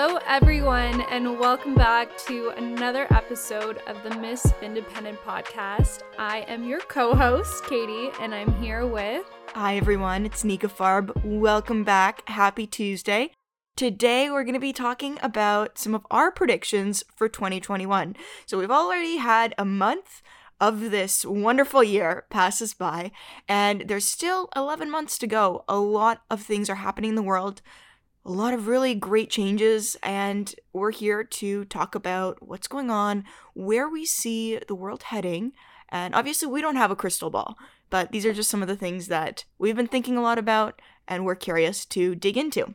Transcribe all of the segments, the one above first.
Hello, everyone, and welcome back to another episode of the Miss Independent podcast. I am your co host, Katie, and I'm here with. Hi, everyone. It's Nika Farb. Welcome back. Happy Tuesday. Today, we're going to be talking about some of our predictions for 2021. So, we've already had a month of this wonderful year pass us by, and there's still 11 months to go. A lot of things are happening in the world a lot of really great changes, and we're here to talk about what's going on, where we see the world heading. And obviously, we don't have a crystal ball, but these are just some of the things that we've been thinking a lot about and we're curious to dig into.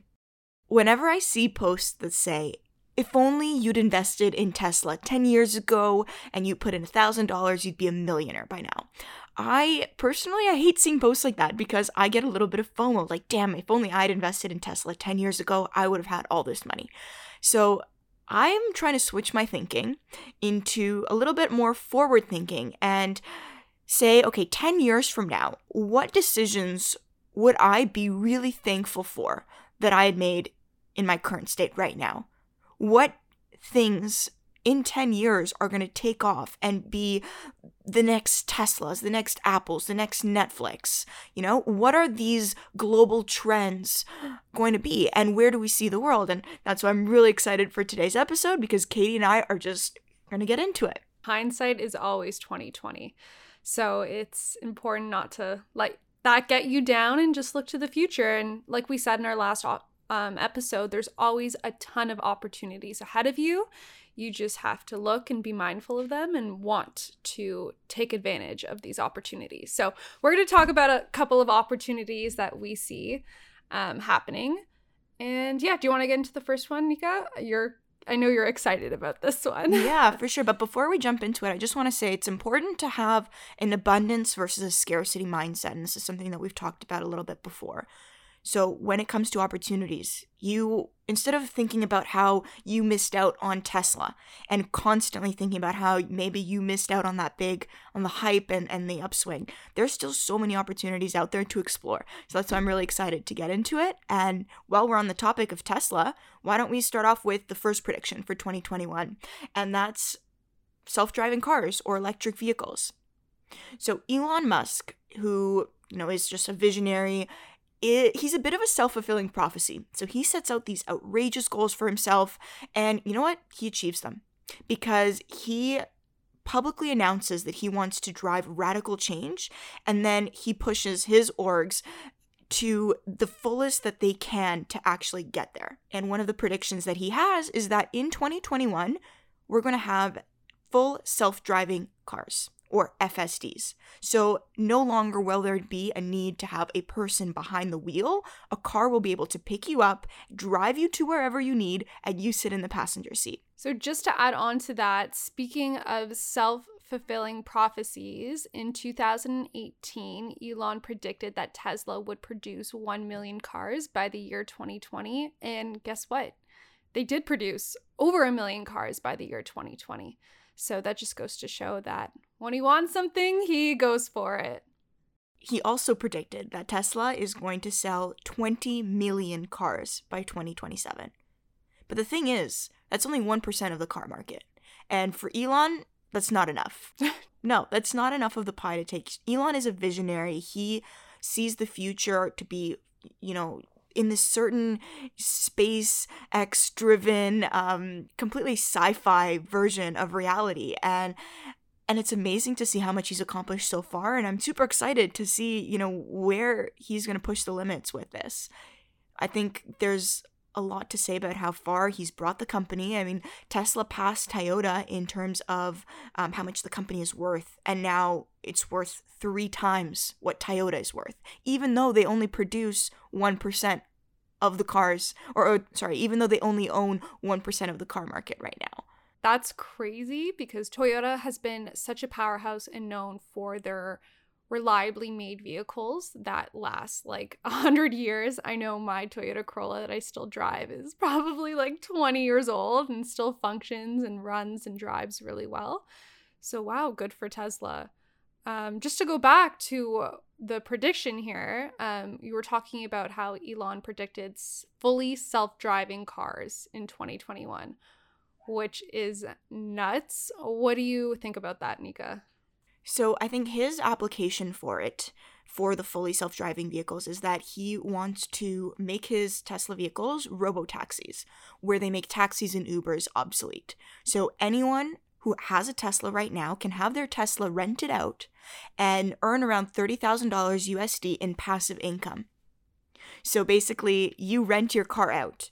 Whenever I see posts that say, if only you'd invested in Tesla 10 years ago and you put in $1,000, you'd be a millionaire by now. I personally I hate seeing posts like that because I get a little bit of FOMO like damn if only I'd invested in Tesla 10 years ago I would have had all this money. So I'm trying to switch my thinking into a little bit more forward thinking and say okay 10 years from now what decisions would I be really thankful for that I had made in my current state right now? What things in 10 years are going to take off and be the next Teslas, the next Apples, the next Netflix? You know, what are these global trends going to be and where do we see the world? And that's why I'm really excited for today's episode because Katie and I are just going to get into it. Hindsight is always 2020. So it's important not to let that get you down and just look to the future. And like we said in our last um, episode, there's always a ton of opportunities ahead of you. You just have to look and be mindful of them and want to take advantage of these opportunities. So, we're going to talk about a couple of opportunities that we see um, happening. And yeah, do you want to get into the first one, Nika? You're I know you're excited about this one. yeah, for sure. But before we jump into it, I just want to say it's important to have an abundance versus a scarcity mindset. And this is something that we've talked about a little bit before. So when it comes to opportunities, you instead of thinking about how you missed out on Tesla and constantly thinking about how maybe you missed out on that big on the hype and, and the upswing, there's still so many opportunities out there to explore. So that's why I'm really excited to get into it. And while we're on the topic of Tesla, why don't we start off with the first prediction for 2021? And that's self-driving cars or electric vehicles. So Elon Musk, who you know is just a visionary it, he's a bit of a self fulfilling prophecy. So he sets out these outrageous goals for himself, and you know what? He achieves them because he publicly announces that he wants to drive radical change, and then he pushes his orgs to the fullest that they can to actually get there. And one of the predictions that he has is that in 2021, we're going to have full self driving cars or FSDs. So no longer will there be a need to have a person behind the wheel. A car will be able to pick you up, drive you to wherever you need, and you sit in the passenger seat. So just to add on to that, speaking of self fulfilling prophecies, in 2018, Elon predicted that Tesla would produce 1 million cars by the year 2020. And guess what? They did produce over a million cars by the year 2020. So that just goes to show that when he wants something, he goes for it. He also predicted that Tesla is going to sell 20 million cars by 2027. But the thing is, that's only 1% of the car market. And for Elon, that's not enough. no, that's not enough of the pie to take. Elon is a visionary. He sees the future to be, you know, in this certain space X driven, um, completely sci fi version of reality. And and it's amazing to see how much he's accomplished so far and i'm super excited to see you know where he's going to push the limits with this i think there's a lot to say about how far he's brought the company. I mean, Tesla passed Toyota in terms of um, how much the company is worth, and now it's worth three times what Toyota is worth, even though they only produce 1% of the cars, or, or sorry, even though they only own 1% of the car market right now. That's crazy because Toyota has been such a powerhouse and known for their reliably made vehicles that last like 100 years. I know my Toyota Corolla that I still drive is probably like 20 years old and still functions and runs and drives really well. So, wow, good for Tesla. um, just to go back to the prediction here, um, you were talking about how Elon predicted fully self driving cars in 2021, which is nuts. What do you think about that, Nika? So I think his application for it, for the fully self driving vehicles, is that he wants to make his Tesla vehicles robo taxis, where they make taxis and Ubers obsolete. So anyone who has a Tesla right now can have their Tesla rented out and earn around $30,000 USD in passive income. So basically, you rent your car out.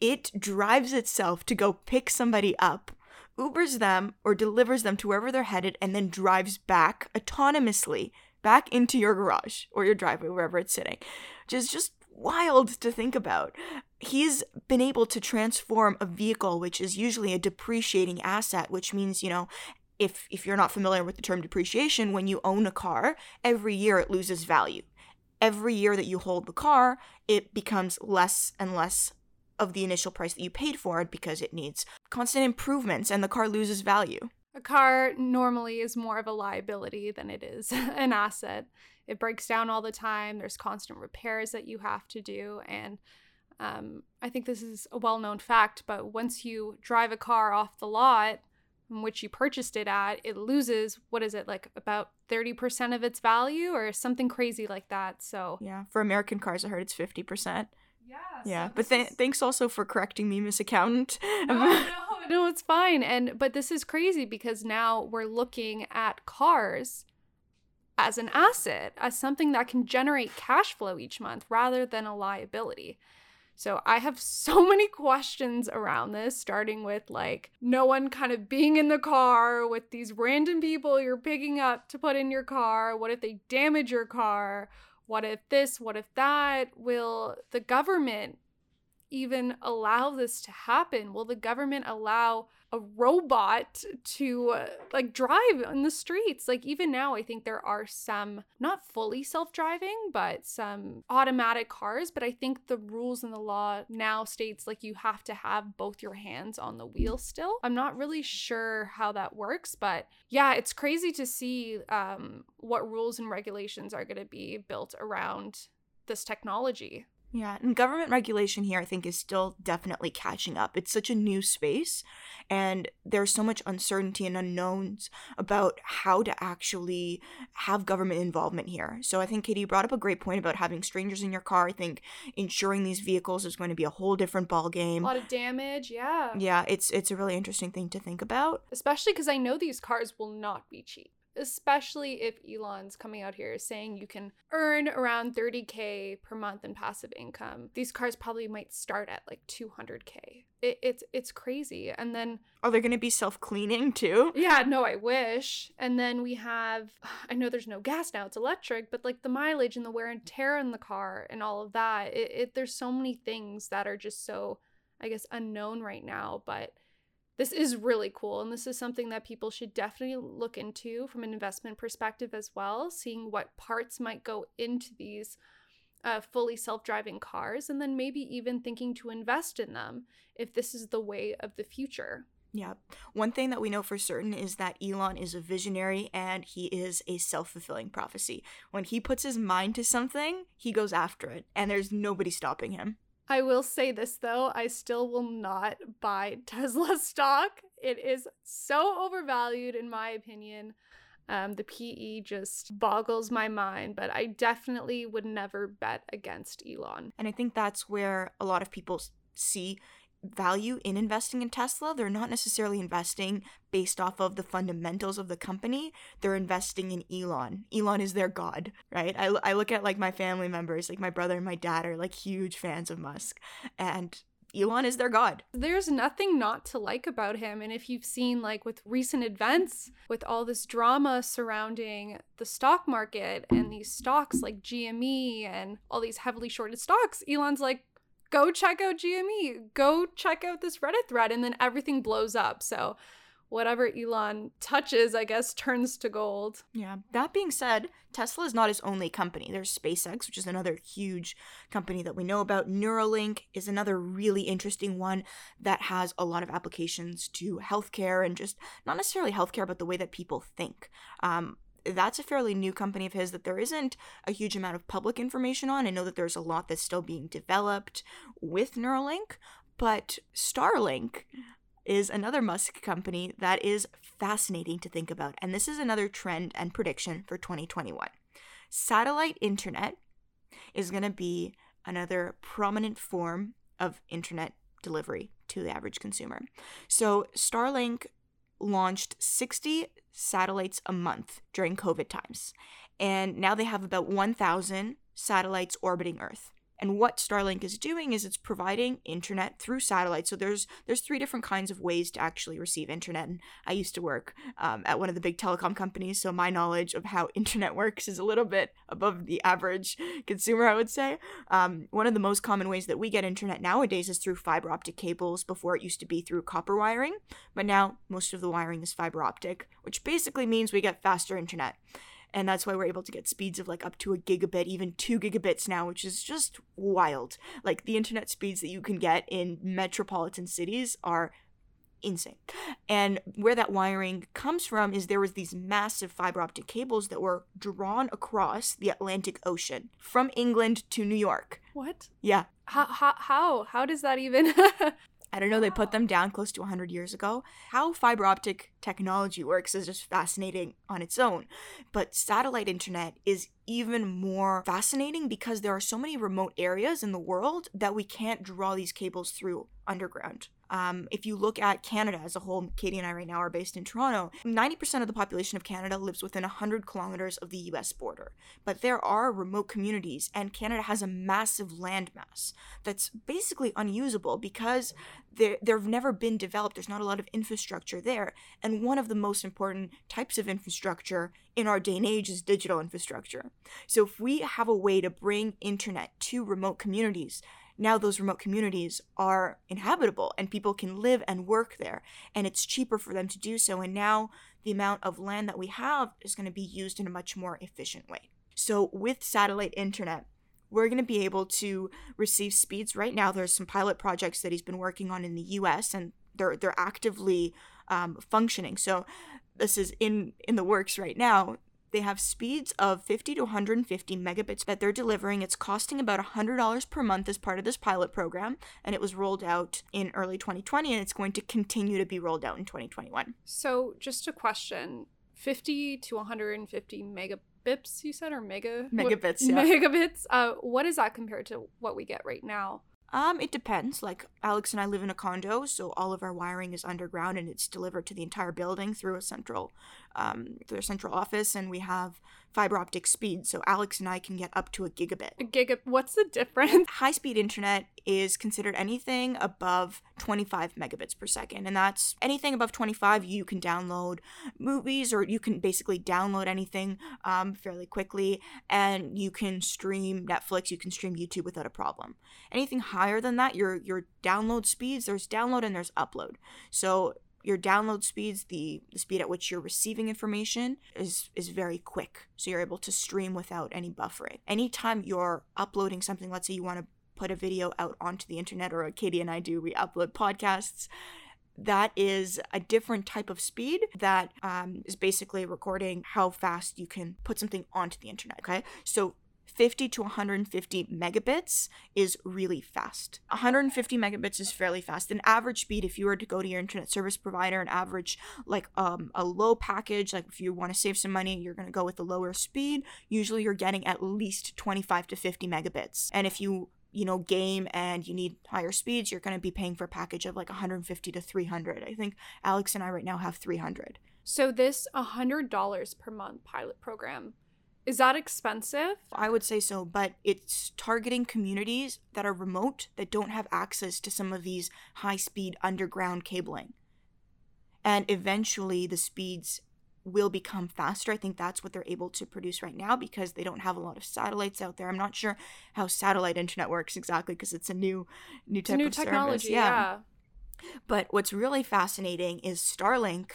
It drives itself to go pick somebody up, Ubers them or delivers them to wherever they're headed, and then drives back autonomously back into your garage or your driveway, wherever it's sitting. Which is just wild to think about. He's been able to transform a vehicle, which is usually a depreciating asset, which means, you know, if, if you're not familiar with the term depreciation, when you own a car, every year it loses value. Every year that you hold the car, it becomes less and less of the initial price that you paid for it because it needs constant improvements and the car loses value. A car normally is more of a liability than it is an asset. It breaks down all the time. There's constant repairs that you have to do. And um, I think this is a well known fact, but once you drive a car off the lot, in which you purchased it at, it loses, what is it, like about 30% of its value or something crazy like that. So, yeah, for American cars, I heard it's 50%. Yeah. Yeah, but th- is... thanks also for correcting me, Miss Accountant. Oh, no, no, no, it's fine. And but this is crazy because now we're looking at cars as an asset, as something that can generate cash flow each month rather than a liability. So I have so many questions around this, starting with like no one kind of being in the car with these random people you're picking up to put in your car. What if they damage your car? What if this? What if that? Will the government even allow this to happen? Will the government allow a robot to uh, like drive on the streets? Like even now I think there are some not fully self-driving, but some automatic cars, but I think the rules in the law now states like you have to have both your hands on the wheel still. I'm not really sure how that works, but yeah, it's crazy to see um, what rules and regulations are going to be built around this technology. Yeah, and government regulation here, I think, is still definitely catching up. It's such a new space, and there's so much uncertainty and unknowns about how to actually have government involvement here. So I think Katie brought up a great point about having strangers in your car. I think insuring these vehicles is going to be a whole different ball game. A lot of damage, yeah. Yeah, it's it's a really interesting thing to think about. Especially because I know these cars will not be cheap especially if Elon's coming out here saying you can earn around 30k per month in passive income. These cars probably might start at like 200k. It, it's it's crazy. And then are they going to be self-cleaning too? Yeah, no, I wish. And then we have I know there's no gas now, it's electric, but like the mileage and the wear and tear in the car and all of that. It, it there's so many things that are just so I guess unknown right now, but this is really cool and this is something that people should definitely look into from an investment perspective as well seeing what parts might go into these uh, fully self-driving cars and then maybe even thinking to invest in them if this is the way of the future yeah. One thing that we know for certain is that Elon is a visionary and he is a self fulfilling prophecy. When he puts his mind to something, he goes after it, and there's nobody stopping him. I will say this though, I still will not buy Tesla stock. It is so overvalued in my opinion. Um, the PE just boggles my mind, but I definitely would never bet against Elon. And I think that's where a lot of people see value in investing in Tesla. They're not necessarily investing based off of the fundamentals of the company. They're investing in Elon. Elon is their god, right? I, I look at like my family members, like my brother and my dad are like huge fans of Musk. And Elon is their god. There's nothing not to like about him. And if you've seen, like, with recent events, with all this drama surrounding the stock market and these stocks like GME and all these heavily shorted stocks, Elon's like, go check out GME, go check out this Reddit thread, and then everything blows up. So whatever Elon touches, I guess, turns to gold. Yeah. That being said, Tesla is not his only company. There's SpaceX, which is another huge company that we know about. Neuralink is another really interesting one that has a lot of applications to healthcare and just not necessarily healthcare, but the way that people think. Um, that's a fairly new company of his that there isn't a huge amount of public information on. I know that there's a lot that's still being developed with Neuralink, but Starlink is another Musk company that is fascinating to think about. And this is another trend and prediction for 2021. Satellite internet is going to be another prominent form of internet delivery to the average consumer. So, Starlink launched 60 satellites a month during COVID times, and now they have about 1,000 satellites orbiting Earth. And what Starlink is doing is it's providing internet through satellite. So there's there's three different kinds of ways to actually receive internet. And I used to work um, at one of the big telecom companies, so my knowledge of how internet works is a little bit above the average consumer, I would say. Um, one of the most common ways that we get internet nowadays is through fiber optic cables. Before it used to be through copper wiring, but now most of the wiring is fiber optic, which basically means we get faster internet and that's why we're able to get speeds of like up to a gigabit even two gigabits now which is just wild. Like the internet speeds that you can get in metropolitan cities are insane. And where that wiring comes from is there was these massive fiber optic cables that were drawn across the atlantic ocean from england to new york. What? yeah. How how how, how does that even I don't know, they put them down close to 100 years ago. How fiber optic technology works is just fascinating on its own. But satellite internet is even more fascinating because there are so many remote areas in the world that we can't draw these cables through underground. Um, if you look at Canada as a whole, Katie and I right now are based in Toronto. 90% of the population of Canada lives within 100 kilometers of the US border. But there are remote communities, and Canada has a massive landmass that's basically unusable because there have never been developed. There's not a lot of infrastructure there. And one of the most important types of infrastructure in our day and age is digital infrastructure. So if we have a way to bring internet to remote communities, now those remote communities are inhabitable and people can live and work there and it's cheaper for them to do so and now the amount of land that we have is going to be used in a much more efficient way. So with satellite internet we're going to be able to receive speeds. Right now there's some pilot projects that he's been working on in the us and they're they're actively um, functioning. So this is in in the works right now they have speeds of 50 to 150 megabits that they're delivering. It's costing about $100 per month as part of this pilot program, and it was rolled out in early 2020, and it's going to continue to be rolled out in 2021. So, just a question 50 to 150 megabits, you said, or mega? Megabits, what, yeah. Megabits. Uh, what is that compared to what we get right now? Um, it depends. Like Alex and I live in a condo, so all of our wiring is underground and it's delivered to the entire building through a central, um, through a central office, and we have fiber optic speed. So Alex and I can get up to a gigabit. A gigabit. What's the difference? High speed internet is considered anything above 25 megabits per second, and that's anything above 25. You can download movies, or you can basically download anything um, fairly quickly, and you can stream Netflix, you can stream YouTube without a problem. Anything higher than that, your your download speeds, there's download and there's upload. So your download speeds, the, the speed at which you're receiving information is is very quick. So you're able to stream without any buffering. Anytime you're uploading something, let's say you want to put a video out onto the internet or Katie and I do, we upload podcasts. That is a different type of speed that um, is basically recording how fast you can put something onto the internet. Okay. So 50 to 150 megabits is really fast. 150 megabits is fairly fast. An average speed, if you were to go to your internet service provider and average like um, a low package, like if you want to save some money, you're going to go with the lower speed. Usually you're getting at least 25 to 50 megabits. And if you you know game and you need higher speeds you're going to be paying for a package of like 150 to 300 i think alex and i right now have 300 So, this $100 per month pilot program, is that expensive? I would say so, but it's targeting communities that are remote that don't have access to some of these high speed underground cabling. And eventually the speeds will become faster. I think that's what they're able to produce right now because they don't have a lot of satellites out there. I'm not sure how satellite internet works exactly because it's a new new It's a type new of technology. service. yeah. But what's really fascinating is Starlink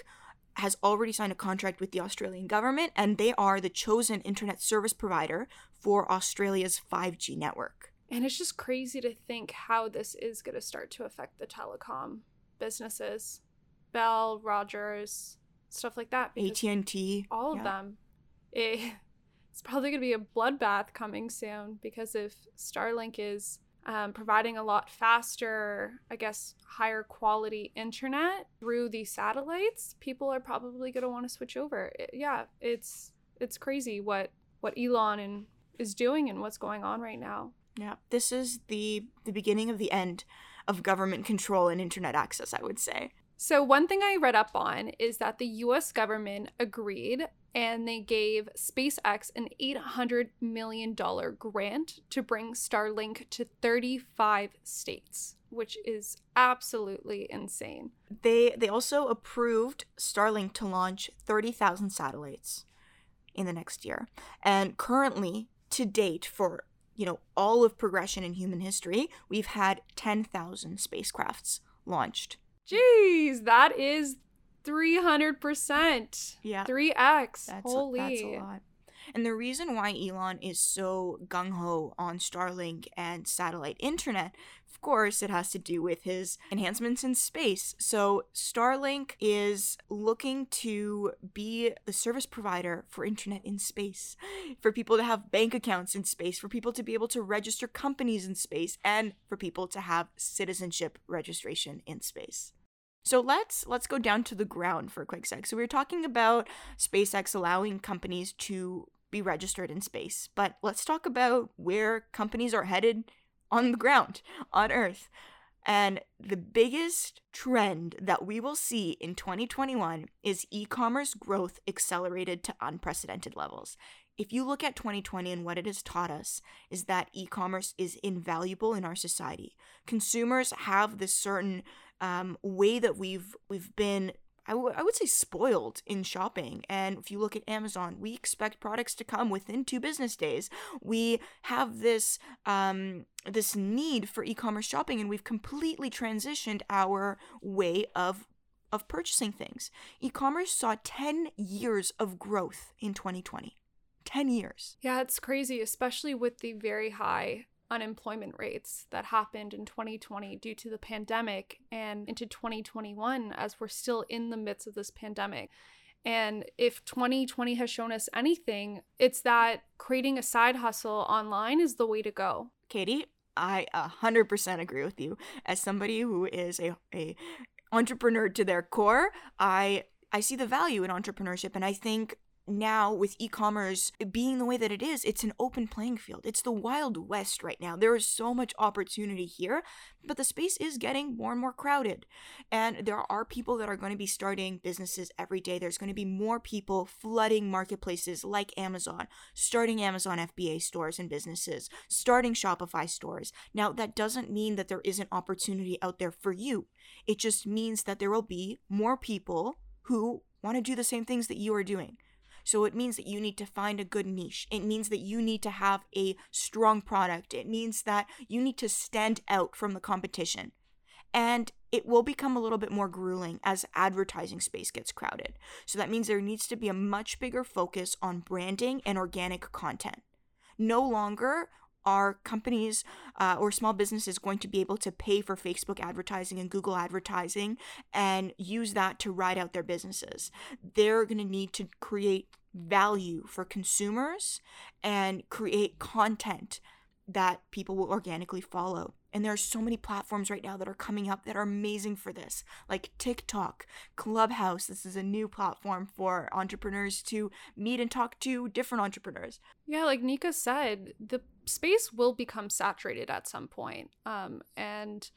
has already signed a contract with the Australian government, and they are the chosen internet service provider for Australia's 5G network. And it's just crazy to think how this is going to start to affect the telecom businesses. Bell, Rogers, stuff like that. because AT&T, all of yeah. them. it, it's probably going to be a bloodbath coming soon because if Starlink is um, providing a lot faster, I guess, higher quality internet through these satellites, people are probably going to want to switch over. It, yeah, it's it's crazy what what Elon and is doing and what's going on right now. Yeah, this is the the beginning of the end of government control and internet access, I would say. So, one thing I read up on is that the US government agreed and they gave SpaceX an $800 million grant to bring Starlink to 35 states, which is absolutely insane. They they also approved Starlink to launch 30,000 satellites in the next year. And currently to date for, you know, all of progression in human history, we've had 10,000 spacecrafts launched. Jeez, that is 300%. Yeah. 3x. That's Holy. A, that's a lot. And the reason why Elon is so gung ho on Starlink and satellite internet, course, it has to do with his enhancements in space. So, Starlink is looking to be the service provider for internet in space, for people to have bank accounts in space, for people to be able to register companies in space, and for people to have citizenship registration in space. So let's let's go down to the ground for a quick sec. So we were talking about SpaceX allowing companies to be registered in space, but let's talk about where companies are headed on the ground, on Earth. And the biggest trend that we will see in 2021 is e commerce growth accelerated to unprecedented levels. If you look at 2020 and what it has taught us, is that e commerce is invaluable in our society. Consumers have this certain um, way that we've we've been I, w- I would say spoiled in shopping. And if you look at Amazon, we expect products to come within two business days. We have this um, this need for e-commerce shopping, and we've completely transitioned our way of of purchasing things. E-commerce saw 10 years of growth in 2020. 10 years. Yeah, it's crazy, especially with the very high unemployment rates that happened in 2020 due to the pandemic and into 2021 as we're still in the midst of this pandemic. And if 2020 has shown us anything, it's that creating a side hustle online is the way to go. Katie, I 100% agree with you. As somebody who is a, a entrepreneur to their core, I I see the value in entrepreneurship and I think now with e-commerce being the way that it is it's an open playing field. It's the wild west right now. There is so much opportunity here but the space is getting more and more crowded. And there are people that are going to be starting businesses every day. There's going to be more people flooding marketplaces like amazon starting amazon fba stores and businesses starting shopify stores. Now that doesn't mean that there isn't opportunity out there for you. It just means that there will be more people who want to do the same things that you are doing so it means that you need to find a good niche. It means that you need to have a strong product. It means that you need to stand out from the competition. And it will become a little bit more grueling as advertising space gets crowded. So that means there needs to be a much bigger focus on branding and organic content. No longer are companies uh, or small businesses going to be able to pay for Facebook advertising and Google advertising and use that to ride out their businesses. They're going to need to create value for consumers and create content that people will organically follow. And there are so many platforms right now that are coming up that are amazing for this, like TikTok, Clubhouse. This is a new platform for entrepreneurs to meet and talk to different entrepreneurs. Yeah, like Nika said, the space will become saturated at some point. Um, and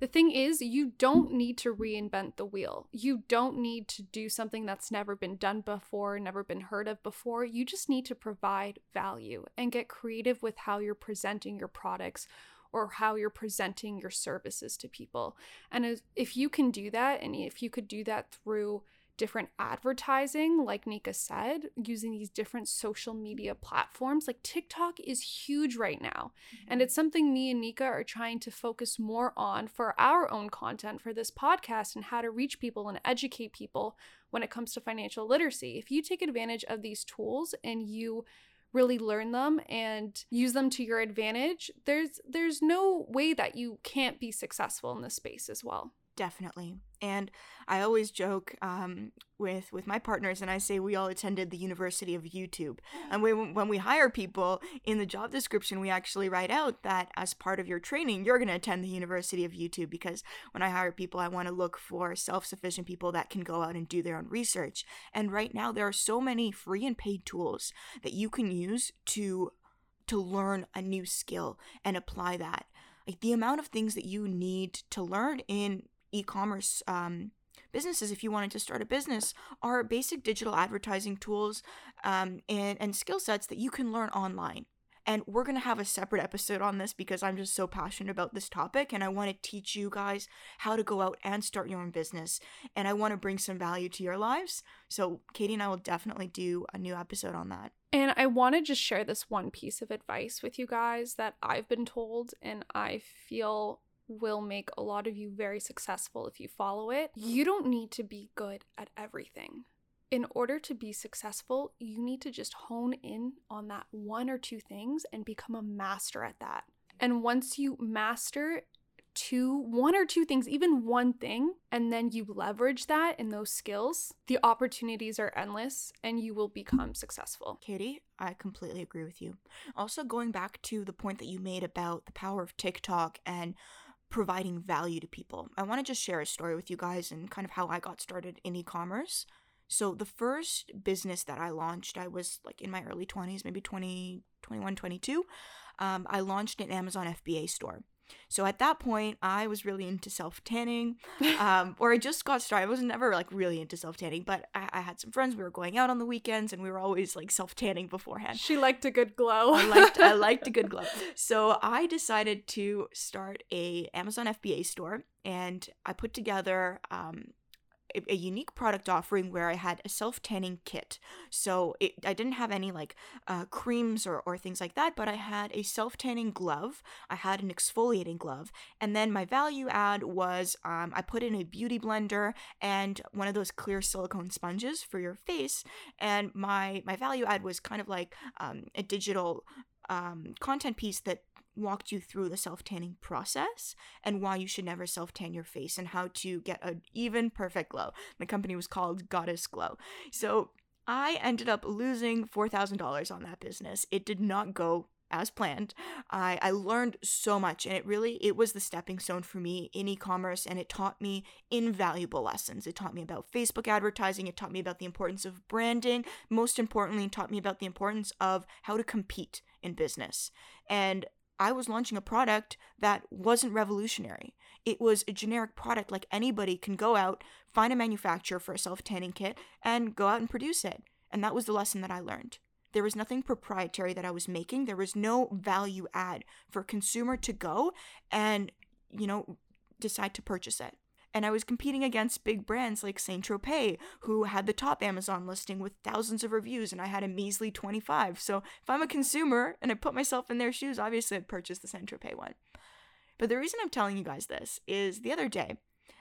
the thing is, you don't need to reinvent the wheel. You don't need to do something that's never been done before, never been heard of before. You just need to provide value and get creative with how you're presenting your products or how you're presenting your services to people. And if you can do that, and if you could do that through different advertising, like Nika said, using these different social media platforms. Like TikTok is huge right now. Mm-hmm. And it's something me and Nika are trying to focus more on for our own content for this podcast and how to reach people and educate people when it comes to financial literacy. If you take advantage of these tools and you really learn them and use them to your advantage, there's there's no way that you can't be successful in this space as well. Definitely. And I always joke um, with with my partners, and I say we all attended the University of YouTube. And when when we hire people in the job description, we actually write out that as part of your training, you're going to attend the University of YouTube because when I hire people, I want to look for self sufficient people that can go out and do their own research. And right now, there are so many free and paid tools that you can use to to learn a new skill and apply that like the amount of things that you need to learn in e-commerce um, businesses if you wanted to start a business are basic digital advertising tools um, and, and skill sets that you can learn online and we're going to have a separate episode on this because I'm just so passionate about this topic and I want to teach you guys how to go out and start your own business. And I want to bring some value to your lives. So, Katie and I will definitely do a new episode on that. And I want to just share this one piece of advice with you guys that I've been told and I feel will make a lot of you very successful if you follow it. You don't need to be good at everything. In order to be successful, you need to just hone in on that one or two things and become a master at that. And once you master two, one or two things, even one thing, and then you leverage that in those skills, the opportunities are endless and you will become successful. Katie, I completely agree with you. Also, going back to the point that you made about the power of TikTok and providing value to people. I want to just share a story with you guys and kind of how I got started in e commerce. So, the first business that I launched, I was like in my early 20s, maybe 20, 21, 22. Um, I launched an Amazon FBA store. So at that point, I was really into self tanning, um, or I just got started. I was never like really into self tanning, but I-, I, had some friends. We were going out on the weekends, and we were always like self tanning beforehand. She liked a good glow. I liked I liked a good glow. So I decided to start a Amazon FBA store, and I put together um, a, unique product offering where I had a self tanning kit. So it, I didn't have any like uh, creams or, or things like that, but I had a self tanning glove. I had an exfoliating glove. And then my value add was um, I put in a beauty blender and one of those clear silicone sponges for your face. And my, my value add was kind of like um, a digital um, content piece that walked you through the self tanning process and why you should never self tan your face and how to get an even perfect glow. The company was called Goddess Glow. So I ended up losing $4,000 on that business. It did not go as planned. I, I learned so much and it really it was the stepping stone for me in e-commerce and it taught me invaluable lessons. It taught me about Facebook advertising, it taught me about the importance of branding, most importantly, it taught me about the importance of how to compete in business. And I was launching a product that wasn't revolutionary. It was a generic product like anybody can go out, find a manufacturer for a self tanning kit, and go out and produce it. And that was the lesson that I learned. There was nothing proprietary that I was making. There was no value add for a consumer to go and, you know, decide to purchase it and I was competing against big brands like Saint Tropez, who had the top Amazon listing with thousands of reviews, and I had a measly 25. So if I'm a consumer and I put myself in their shoes, obviously I'd purchase the Saint Tropez one. But the reason I'm telling you guys this is the other day,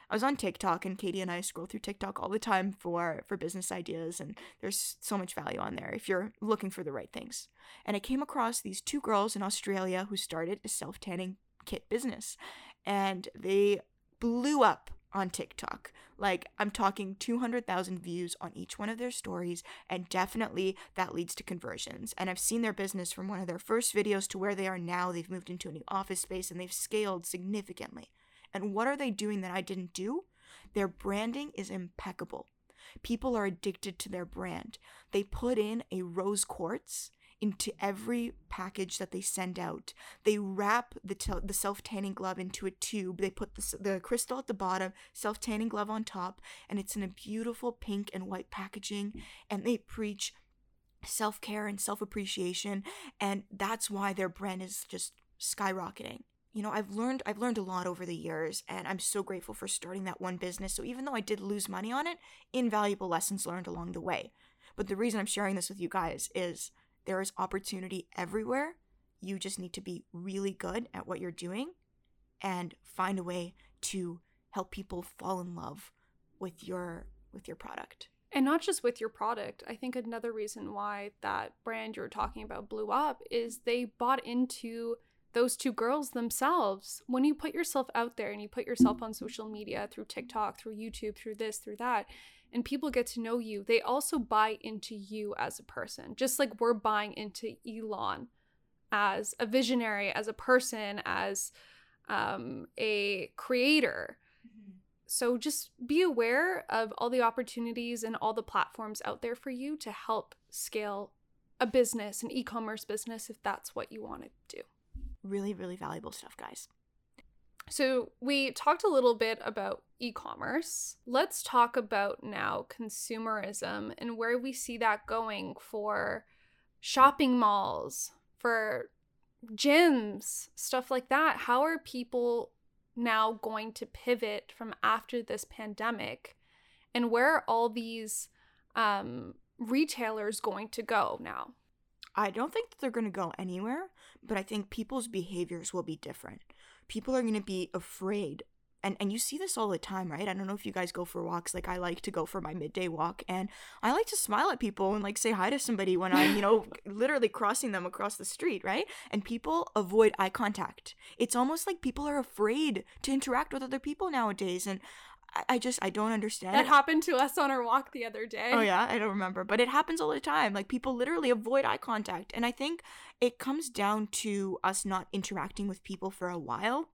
I was on TikTok and Katie and I scroll through TikTok all the time for for business ideas and there's so much value on there if you're looking for the right things. And I came across these two girls in Australia who started a self-tanning kit business and they blew up on TikTok. Like, I'm talking 200,000 views on each one of their stories, and definitely that leads to conversions. And I've seen their business from one of their first videos to where they are now. They've moved into a new office space and they've scaled significantly. And what are they doing that I didn't do? Their branding is impeccable. People are addicted to their brand. They put in a rose quartz into every package that they send out. They wrap the, t- the self tanning glove into a tube. They put the, the crystal at the bottom, self tanning glove on top, and it's in a beautiful pink and white packaging. And they preach self care and self appreciation. And that's why their brand is just skyrocketing you know i've learned i've learned a lot over the years and i'm so grateful for starting that one business so even though i did lose money on it invaluable lessons learned along the way but the reason i'm sharing this with you guys is there is opportunity everywhere. You just need to be really good at what you're doing and find a way to help people fall in love with your with your product. And not just with your product. I think another reason why that brand you're talking about blew up is they bought into those two girls themselves, when you put yourself out there and you put yourself on social media through TikTok, through YouTube, through this, through that, and people get to know you, they also buy into you as a person, just like we're buying into Elon as a visionary, as a person, as um, a creator. Mm-hmm. So just be aware of all the opportunities and all the platforms out there for you to help scale a business, an e commerce business, if that's what you want to do. Really, really valuable stuff, guys. So, we talked a little bit about e commerce. Let's talk about now consumerism and where we see that going for shopping malls, for gyms, stuff like that. How are people now going to pivot from after this pandemic? And where are all these um, retailers going to go now? I don't think that they're going to go anywhere, but I think people's behaviors will be different. People are going to be afraid. And, and you see this all the time, right? I don't know if you guys go for walks. Like, I like to go for my midday walk, and I like to smile at people and like say hi to somebody when I'm, you know, literally crossing them across the street, right? And people avoid eye contact. It's almost like people are afraid to interact with other people nowadays. And I just I don't understand. That happened to us on our walk the other day. Oh yeah, I don't remember, but it happens all the time. Like people literally avoid eye contact, and I think it comes down to us not interacting with people for a while.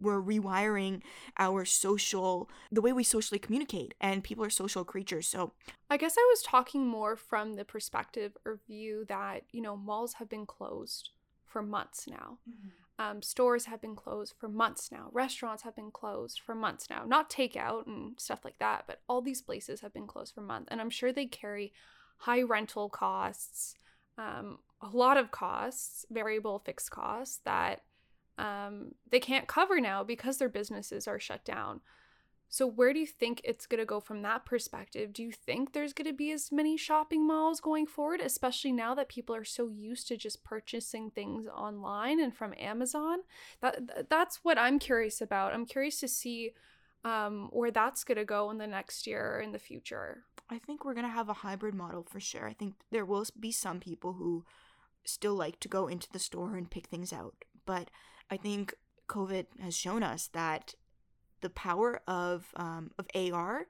We're rewiring our social the way we socially communicate, and people are social creatures. So I guess I was talking more from the perspective or view that you know malls have been closed for months now. Mm-hmm. Um, stores have been closed for months now. Restaurants have been closed for months now. Not takeout and stuff like that, but all these places have been closed for months. And I'm sure they carry high rental costs, um, a lot of costs, variable fixed costs that um, they can't cover now because their businesses are shut down. So, where do you think it's going to go from that perspective? Do you think there's going to be as many shopping malls going forward, especially now that people are so used to just purchasing things online and from Amazon? That that's what I'm curious about. I'm curious to see um, where that's going to go in the next year or in the future. I think we're going to have a hybrid model for sure. I think there will be some people who still like to go into the store and pick things out, but I think COVID has shown us that the power of um, of AR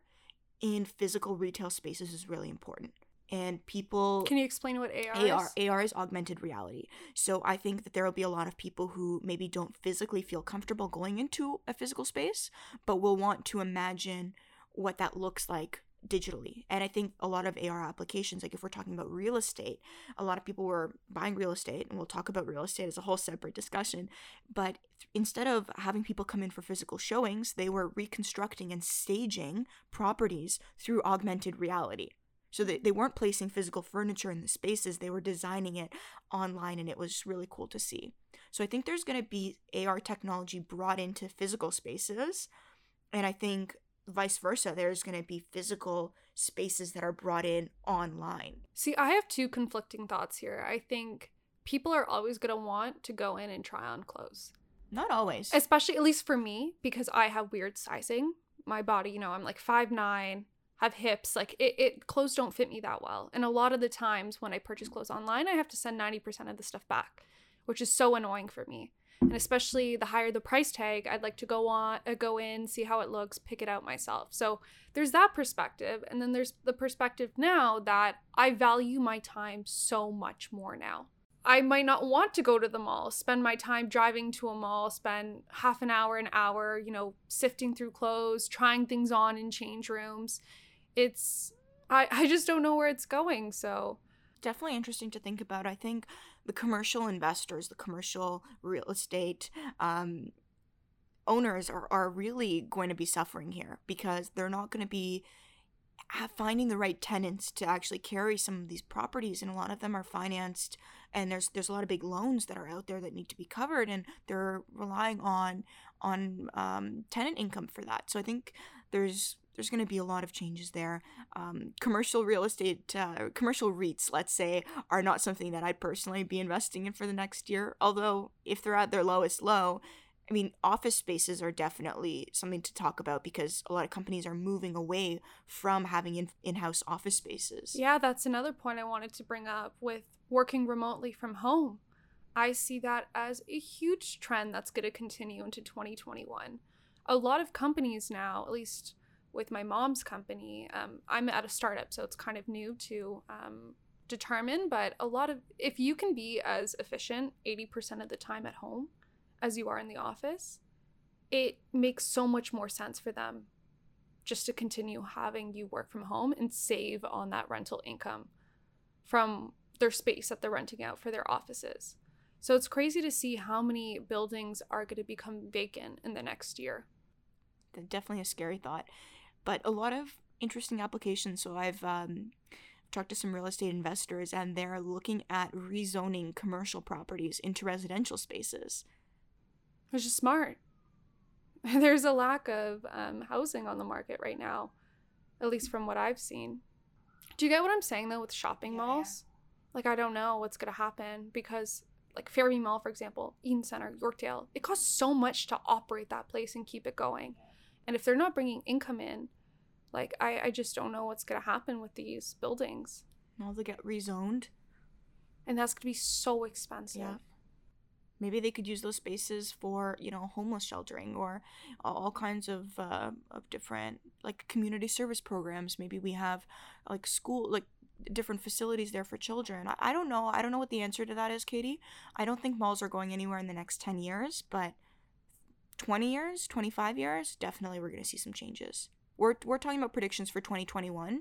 in physical retail spaces is really important. And people Can you explain what AR, AR is? AR is augmented reality. So I think that there will be a lot of people who maybe don't physically feel comfortable going into a physical space, but will want to imagine what that looks like digitally. And I think a lot of AR applications, like if we're talking about real estate, a lot of people were buying real estate, and we'll talk about real estate as a whole separate discussion. But instead of having people come in for physical showings, they were reconstructing and staging properties through augmented reality. So they, they weren't placing physical furniture in the spaces, they were designing it online, and it was really cool to see. So I think there's going to be AR technology brought into physical spaces. And I think vice versa there's going to be physical spaces that are brought in online. See i have two conflicting thoughts here. I think people are always going to want to go in and try on clothes. Not always. Especially at least for me because i have weird sizing. My body you know i'm like five nine have hips like it, it clothes don't fit me that well. And a lot of the times when i purchase clothes online i have to send 90% of the stuff back which is so annoying for me and especially the higher the price tag i'd like to go on uh, go in see how it looks pick it out myself. So there's that perspective and then there's the perspective now that i value my time so much more now. I might not want to go to the mall spend my time driving to a mall spend half an hour an hour you know sifting through clothes trying things on in change rooms. It's i i just don't know where it's going so. Definitely interesting to think about. I think the commercial investors, the commercial real estate um, owners are, are really going to be suffering here because they're not going to be finding the right tenants to actually carry some of these properties and a lot of them are financed and there's there's a lot of big loans that are out there that need to be covered and they're relying on on um, tenant income for that. So i think there's there's going to be a lot of changes there. Um, commercial real estate, uh, commercial REITs, let's say, are not something that I'd personally be investing in for the next year. Although, if they're at their lowest low, I mean, office spaces are definitely something to talk about because a lot of companies are moving away from having in house office spaces. Yeah, that's another point I wanted to bring up with working remotely from home. I see that as a huge trend that's going to continue into 2021. A lot of companies now, at least with my mom's company, um, I'm at a startup, so it's kind of new to um, determine. But a lot of, if you can be as efficient 80% of the time at home as you are in the office, it makes so much more sense for them just to continue having you work from home and save on that rental income from their space that they're renting out for their offices. So it's crazy to see how many buildings are going to become vacant in the next year. Definitely a scary thought, but a lot of interesting applications. So I've um, talked to some real estate investors, and they're looking at rezoning commercial properties into residential spaces. Which is smart. There's a lack of um, housing on the market right now, at least from what I've seen. Do you get what I'm saying though with shopping yeah, malls? Yeah. Like I don't know what's gonna happen because like Fairview Mall, for example, Eaton Center, Yorkdale, it costs so much to operate that place and keep it going. And if they're not bringing income in, like I, I just don't know what's gonna happen with these buildings. Now they get rezoned. And that's gonna be so expensive. Yeah. Maybe they could use those spaces for, you know, homeless sheltering or all kinds of uh, of different like community service programs. Maybe we have like school like different facilities there for children. I, I don't know. I don't know what the answer to that is, Katie. I don't think malls are going anywhere in the next 10 years, but 20 years, 25 years, definitely we're going to see some changes. We're, we're talking about predictions for 2021.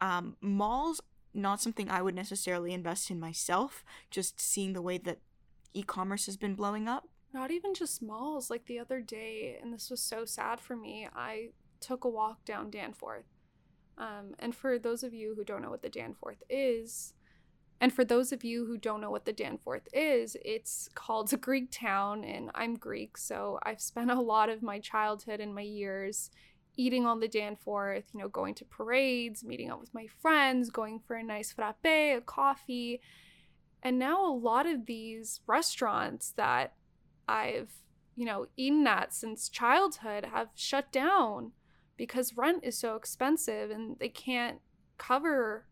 Um, malls, not something I would necessarily invest in myself, just seeing the way that e commerce has been blowing up. Not even just malls. Like the other day, and this was so sad for me, I took a walk down Danforth um, and for those of you who don't know what the Danforth is, and for those of you who don't know what the Danforth is, it's called a Greek town, and I'm Greek, so I've spent a lot of my childhood and my years eating on the Danforth, you know, going to parades, meeting up with my friends, going for a nice frappe, a coffee. And now a lot of these restaurants that I've, you know, eaten at since childhood have shut down because rent is so expensive and they can't cover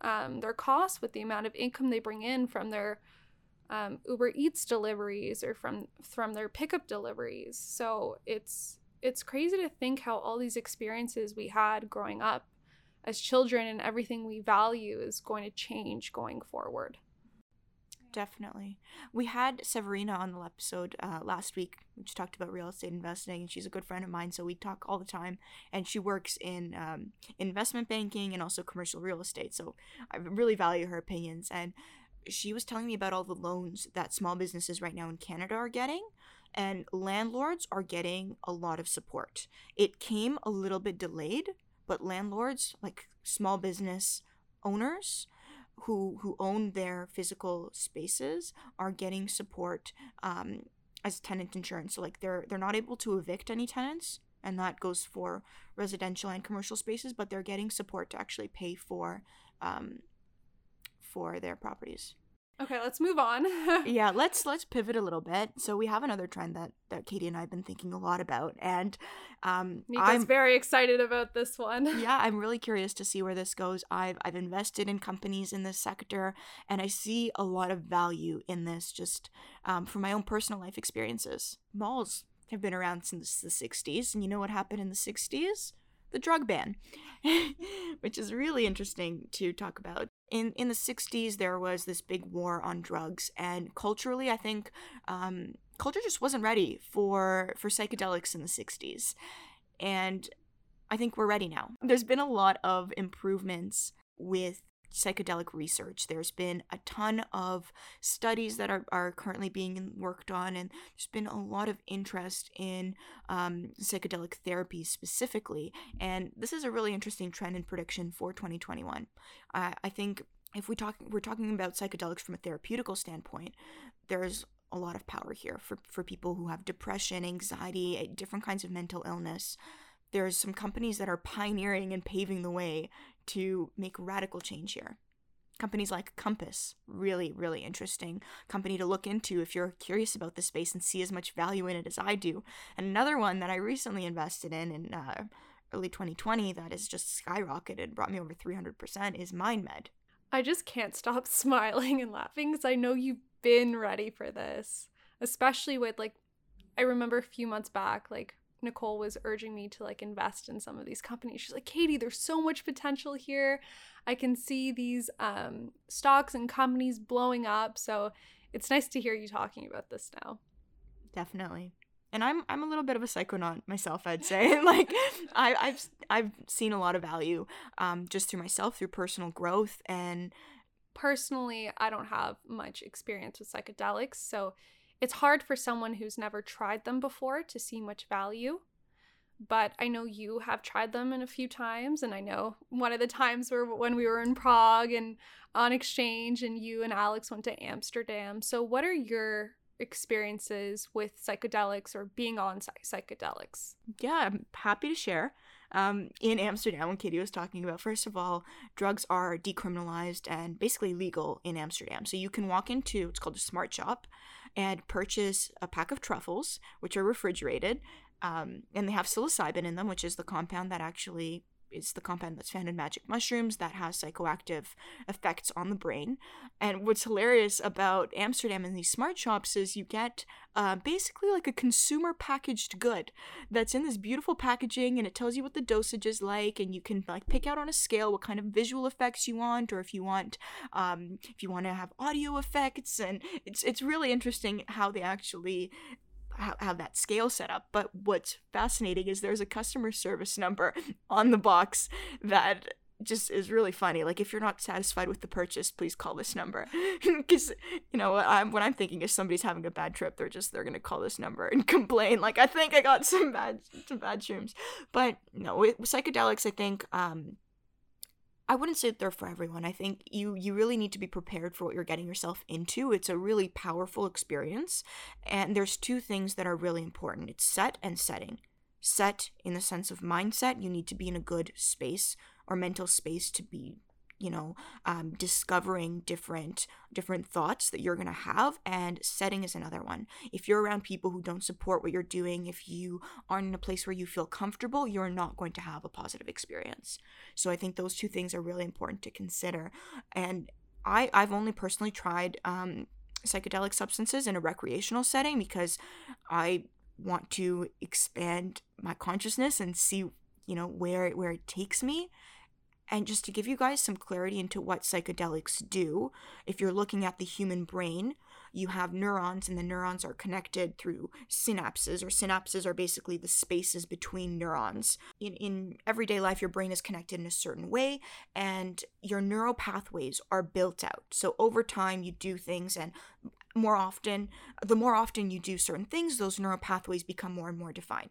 um, their costs with the amount of income they bring in from their um, Uber Eats deliveries or from from their pickup deliveries. So it's it's crazy to think how all these experiences we had growing up as children and everything we value is going to change going forward. Definitely. We had Severina on the episode uh, last week, which talked about real estate investing, and she's a good friend of mine, so we talk all the time. And she works in um, investment banking and also commercial real estate, so I really value her opinions. And she was telling me about all the loans that small businesses right now in Canada are getting, and landlords are getting a lot of support. It came a little bit delayed, but landlords, like small business owners, who who own their physical spaces are getting support um, as tenant insurance. So like they're they're not able to evict any tenants, and that goes for residential and commercial spaces, but they're getting support to actually pay for um, for their properties. Okay, let's move on. yeah, let's let's pivot a little bit. So we have another trend that that Katie and I have been thinking a lot about, and um, Nika's I'm very excited about this one. yeah, I'm really curious to see where this goes. I've I've invested in companies in this sector, and I see a lot of value in this. Just um, from my own personal life experiences, malls have been around since the '60s, and you know what happened in the '60s? the drug ban, which is really interesting to talk about. In in the 60s, there was this big war on drugs, and culturally, I think um, culture just wasn't ready for for psychedelics in the 60s, and I think we're ready now. There's been a lot of improvements with psychedelic research. There's been a ton of studies that are, are currently being worked on, and there's been a lot of interest in um, psychedelic therapies specifically. And this is a really interesting trend in prediction for 2021. Uh, I think if we talk, we're talking about psychedelics from a therapeutical standpoint, there's a lot of power here for, for people who have depression, anxiety, different kinds of mental illness there's some companies that are pioneering and paving the way to make radical change here. Companies like Compass, really, really interesting company to look into if you're curious about the space and see as much value in it as I do. And another one that I recently invested in in uh, early 2020 that has just skyrocketed, brought me over 300%, is MindMed. I just can't stop smiling and laughing because I know you've been ready for this, especially with like, I remember a few months back, like Nicole was urging me to like invest in some of these companies. She's like, Katie, there's so much potential here. I can see these um, stocks and companies blowing up. So it's nice to hear you talking about this now. Definitely. And I'm I'm a little bit of a psychonaut myself, I'd say. like I, I've I've seen a lot of value um, just through myself, through personal growth, and personally, I don't have much experience with psychedelics, so it's hard for someone who's never tried them before to see much value. But I know you have tried them in a few times, and I know one of the times were when we were in Prague and on exchange, and you and Alex went to Amsterdam. So, what are your experiences with psychedelics or being on psychedelics? Yeah, I'm happy to share. Um, in Amsterdam, when Katie was talking about, first of all, drugs are decriminalized and basically legal in Amsterdam. So you can walk into it's called a smart shop and purchase a pack of truffles, which are refrigerated, um, and they have psilocybin in them, which is the compound that actually is the compound that's found in magic mushrooms that has psychoactive effects on the brain. And what's hilarious about Amsterdam and these smart shops is you get uh, basically like a consumer packaged good that's in this beautiful packaging and it tells you what the dosage is like and you can like pick out on a scale what kind of visual effects you want or if you want um, if you want to have audio effects and it's it's really interesting how they actually have that scale set up. But what's fascinating is there's a customer service number on the box that just is really funny. Like if you're not satisfied with the purchase, please call this number. Because you know what I'm what I'm thinking is somebody's having a bad trip. They're just they're gonna call this number and complain. Like I think I got some bad some bad shrooms. But no, with psychedelics, I think um, I wouldn't say that they're for everyone. I think you you really need to be prepared for what you're getting yourself into. It's a really powerful experience, and there's two things that are really important. It's set and setting. Set in the sense of mindset, you need to be in a good space or mental space to be you know um, discovering different different thoughts that you're going to have and setting is another one. If you're around people who don't support what you're doing if you aren't in a place where you feel comfortable you're not going to have a positive experience. So i think those two things are really important to consider. And i i've only personally tried um, psychedelic substances in a recreational setting because i want to expand my consciousness and see you know where where it takes me and just to give you guys some clarity into what psychedelics do, if you're looking at the human brain, you have neurons, and the neurons are connected through synapses, or synapses are basically the spaces between neurons. In, in everyday life, your brain is connected in a certain way, and your neural pathways are built out. So over time, you do things, and more often, the more often you do certain things, those neural pathways become more and more defined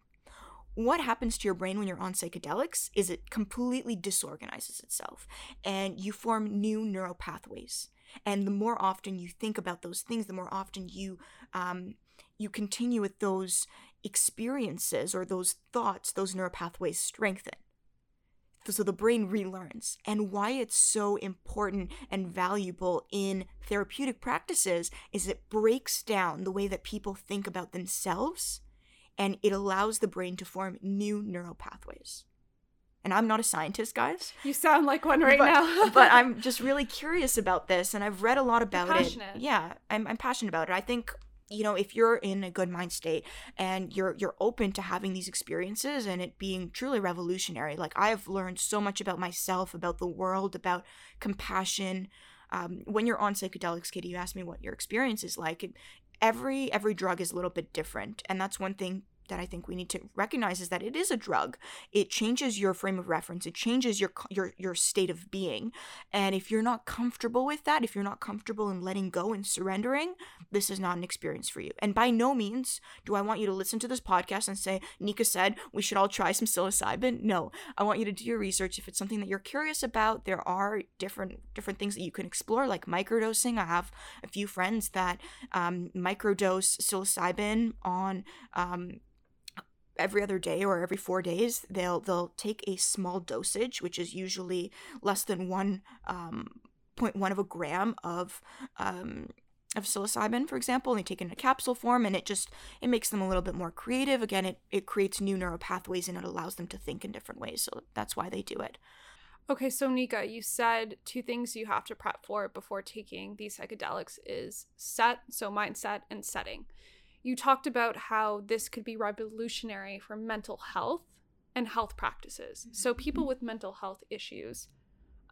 what happens to your brain when you're on psychedelics is it completely disorganizes itself and you form new neural pathways. And the more often you think about those things the more often you um, you continue with those experiences or those thoughts those neural pathways strengthen. So the brain relearns and why it's so important and valuable in therapeutic practices is it breaks down the way that people think about themselves and it allows the brain to form new neural pathways. And I'm not a scientist, guys. You sound like one right but, now. but I'm just really curious about this, and I've read a lot about it. Yeah, I'm, I'm passionate about it. I think you know if you're in a good mind state and you're you're open to having these experiences and it being truly revolutionary like i've learned so much about myself about the world about compassion um, when you're on psychedelics Katie, you asked me what your experience is like every every drug is a little bit different and that's one thing that I think we need to recognize is that it is a drug. It changes your frame of reference. It changes your your your state of being. And if you're not comfortable with that, if you're not comfortable in letting go and surrendering, this is not an experience for you. And by no means do I want you to listen to this podcast and say Nika said we should all try some psilocybin. No, I want you to do your research. If it's something that you're curious about, there are different different things that you can explore, like microdosing. I have a few friends that um, microdose psilocybin on um, every other day or every four days they'll they'll take a small dosage which is usually less than one um, 0.1 of a gram of um, of psilocybin for example and they take it in a capsule form and it just it makes them a little bit more creative again it, it creates new neural pathways and it allows them to think in different ways so that's why they do it Okay, so Nika, you said two things you have to prep for before taking these psychedelics is set, so mindset and setting. You talked about how this could be revolutionary for mental health and health practices. So people with mental health issues,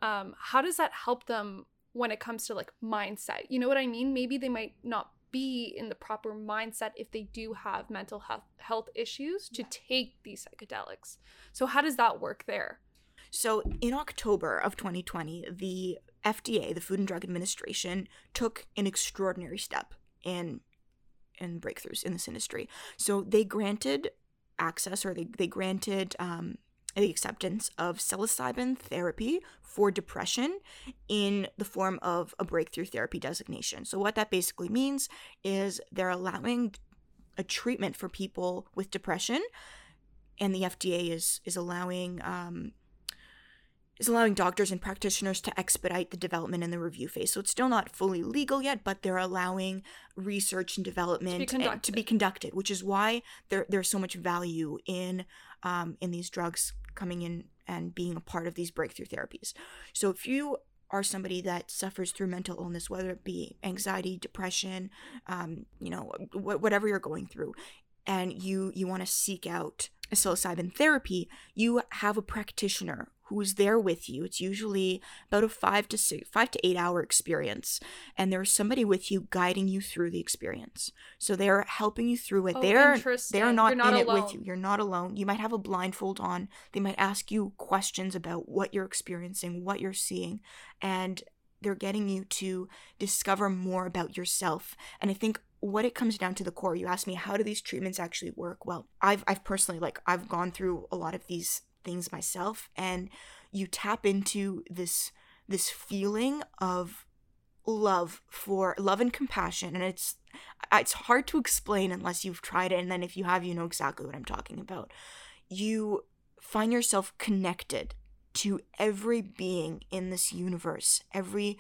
um, how does that help them when it comes to like mindset? You know what I mean? Maybe they might not be in the proper mindset if they do have mental health health issues to take these psychedelics. So how does that work there? So in October of 2020, the FDA, the Food and Drug Administration, took an extraordinary step in in breakthroughs in this industry. So they granted access or they, they granted um, the acceptance of psilocybin therapy for depression in the form of a breakthrough therapy designation. So, what that basically means is they're allowing a treatment for people with depression, and the FDA is is allowing um, is allowing doctors and practitioners to expedite the development and the review phase. So it's still not fully legal yet, but they're allowing research and development to be conducted, to be conducted which is why there, there's so much value in um, in these drugs coming in and being a part of these breakthrough therapies. So if you are somebody that suffers through mental illness, whether it be anxiety, depression, um, you know, wh- whatever you're going through, and you you want to seek out a psilocybin therapy, you have a practitioner who's there with you. It's usually about a five to six, five to eight hour experience, and there's somebody with you guiding you through the experience. So they're helping you through it. Oh, they're they're not, not in alone. it with you. You're not alone. You might have a blindfold on. They might ask you questions about what you're experiencing, what you're seeing, and they're getting you to discover more about yourself. And I think what it comes down to the core you ask me how do these treatments actually work well i've i've personally like i've gone through a lot of these things myself and you tap into this this feeling of love for love and compassion and it's it's hard to explain unless you've tried it and then if you have you know exactly what I'm talking about. You find yourself connected to every being in this universe every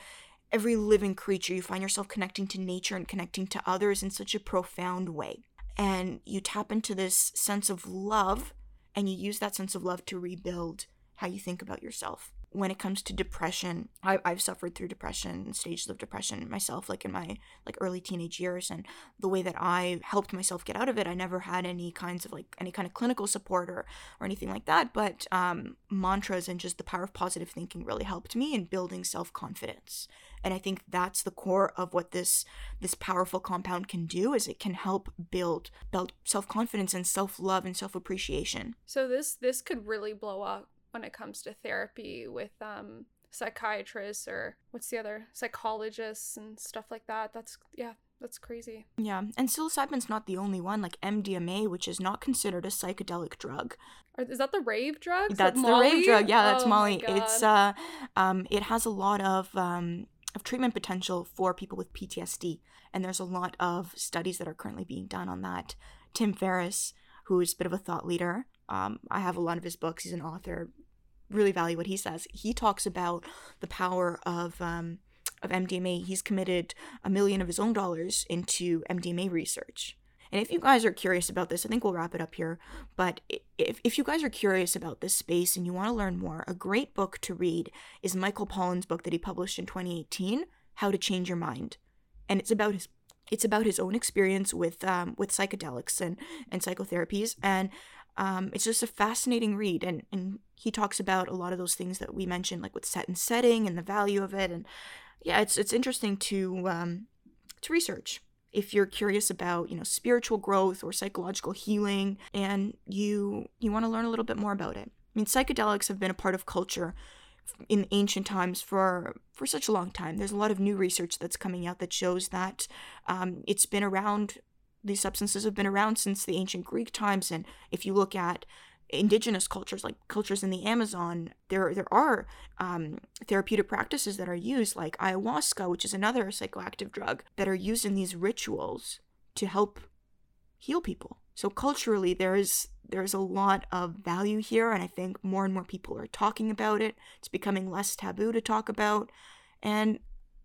every living creature. You find yourself connecting to nature and connecting to others in such a profound way. And you tap into this sense of love and you use that sense of love to rebuild how you think about yourself when it comes to depression I, i've suffered through depression stages of depression myself like in my like early teenage years and the way that i helped myself get out of it i never had any kinds of like any kind of clinical support or or anything like that but um, mantras and just the power of positive thinking really helped me in building self-confidence. And i think that's the core of what this this powerful compound can do is it can help build build self-confidence and self-love and self-appreciation. So this this could really blow up when it comes to therapy with um psychiatrists or what's the other psychologists and stuff like that that's yeah that's crazy. Yeah, and psilocybin's not the only one. Like MDMA, which is not considered a psychedelic drug. Or is that the rave drug? That's the rave drug. Yeah, that's oh Molly. It's uh, um, it has a lot of um of treatment potential for people with PTSD, and there's a lot of studies that are currently being done on that. Tim Ferriss, who is a bit of a thought leader, um, I have a lot of his books. He's an author. Really value what he says. He talks about the power of um, of MDMA. He's committed a million of his own dollars into MDMA research. And if you guys are curious about this, I think we'll wrap it up here. But if, if you guys are curious about this space and you want to learn more, a great book to read is Michael Pollan's book that he published in 2018, How to Change Your Mind. And it's about his it's about his own experience with um, with psychedelics and and psychotherapies and um, it's just a fascinating read and and he talks about a lot of those things that we mentioned like with set and setting and the value of it. And yeah it's it's interesting to um, to research. If you're curious about you know spiritual growth or psychological healing and you you want to learn a little bit more about it. I mean psychedelics have been a part of culture in ancient times for for such a long time. There's a lot of new research that's coming out that shows that um, it's been around these substances have been around since the ancient greek times. And if you look at indigenous cultures like cultures in the amazon there there are um, therapeutic practices that are used like ayahuasca which is another psychoactive drug that are used in these rituals to help heal people. So culturally there is there's a lot of value here and i think more and more people are talking about it. It's becoming less taboo to talk about. And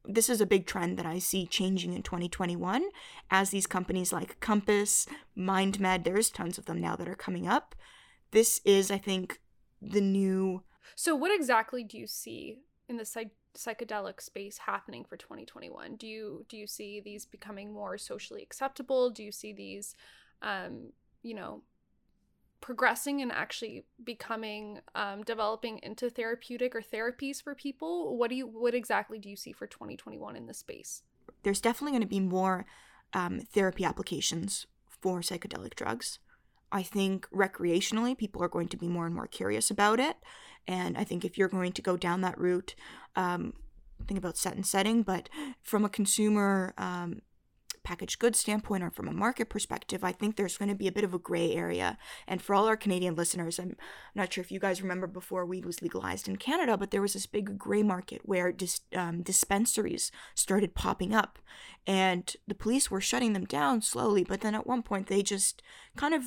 this is a big trend that I see changing in 2021 as these companies like Compass, MindMed, there's tons of them now that are coming up, this is, I think, the new So, what exactly do you see in the psych- psychedelic space happening for 2021? Do you do you see these becoming more socially acceptable? Do you see these, um, you know, progressing and actually becoming um, developing into therapeutic or therapies for people? What do you what exactly do you see for 2021 in this space? There's definitely going to be more um, therapy applications for psychedelic drugs. I think recreationally, people are going to be more and more curious about it. And I think if you're going to go down that route, um, think about set and setting, but from a consumer um, packaged goods standpoint or from a market perspective, I think there's going to be a bit of a gray area. And for all our Canadian listeners, I'm not sure if you guys remember before weed was legalized in Canada, but there was this big gray market where dis- um, dispensaries started popping up. And the police were shutting them down slowly, but then at one point they just kind of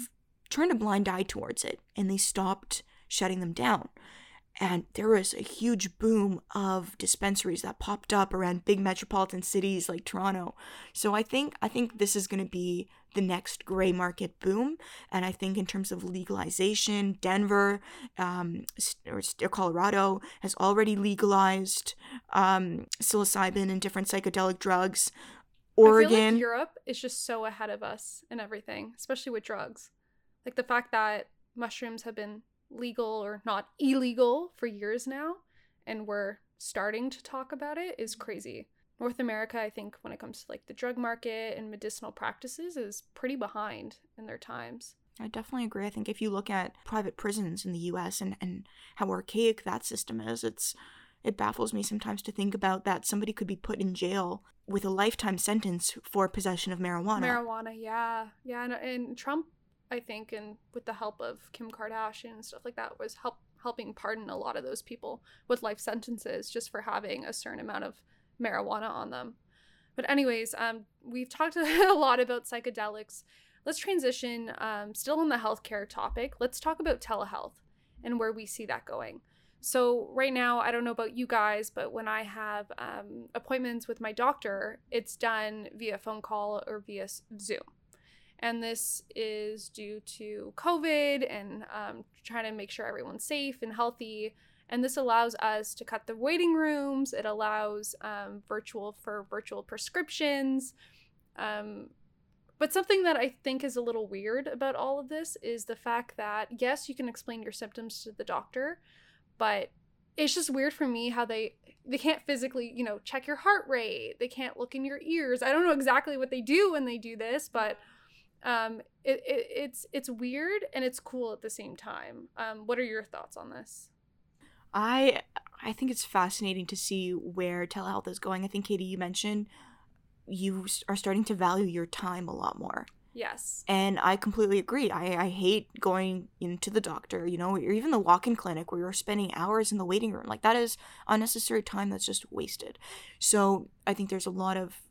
turned a blind eye towards it and they stopped shutting them down and there was a huge boom of dispensaries that popped up around big metropolitan cities like Toronto. So I think I think this is going to be the next gray market boom, and I think in terms of legalization, Denver um, or Colorado has already legalized um, psilocybin and different psychedelic drugs. Oregon, like Europe is just so ahead of us in everything, especially with drugs. Like the fact that mushrooms have been legal or not illegal for years now, and we're starting to talk about it is crazy. North America, I think, when it comes to like the drug market and medicinal practices, is pretty behind in their times. I definitely agree. I think if you look at private prisons in the US and, and how archaic that system is, it's it baffles me sometimes to think about that somebody could be put in jail with a lifetime sentence for possession of marijuana. Marijuana, yeah. Yeah, and, and Trump I think, and with the help of Kim Kardashian and stuff like that, was help helping pardon a lot of those people with life sentences just for having a certain amount of marijuana on them. But anyways, um, we've talked a lot about psychedelics. Let's transition, um, still on the healthcare topic. Let's talk about telehealth and where we see that going. So right now, I don't know about you guys, but when I have um, appointments with my doctor, it's done via phone call or via Zoom and this is due to COVID and um, trying to make sure everyone's safe and healthy. And this allows us to cut the waiting rooms. It allows um, virtual for virtual prescriptions. Um, but something that I think is a little weird about all of this is the fact that, yes, you can explain your symptoms to the doctor, but it's just weird for me how they they can't physically you know check your heart rate they can't look in your ears i don't know exactly what they do when they do this but um it, it it's it's weird and it's cool at the same time. Um what are your thoughts on this? I i think it's fascinating to see where telehealth is going. I think katie you mentioned you are starting to value your time a lot more. Yes. And i completely agree. I i hate going into the doctor you know or even the walk-in clinic where you're spending hours in the waiting room. Like that is unnecessary time that's just wasted. So i think there's a lot of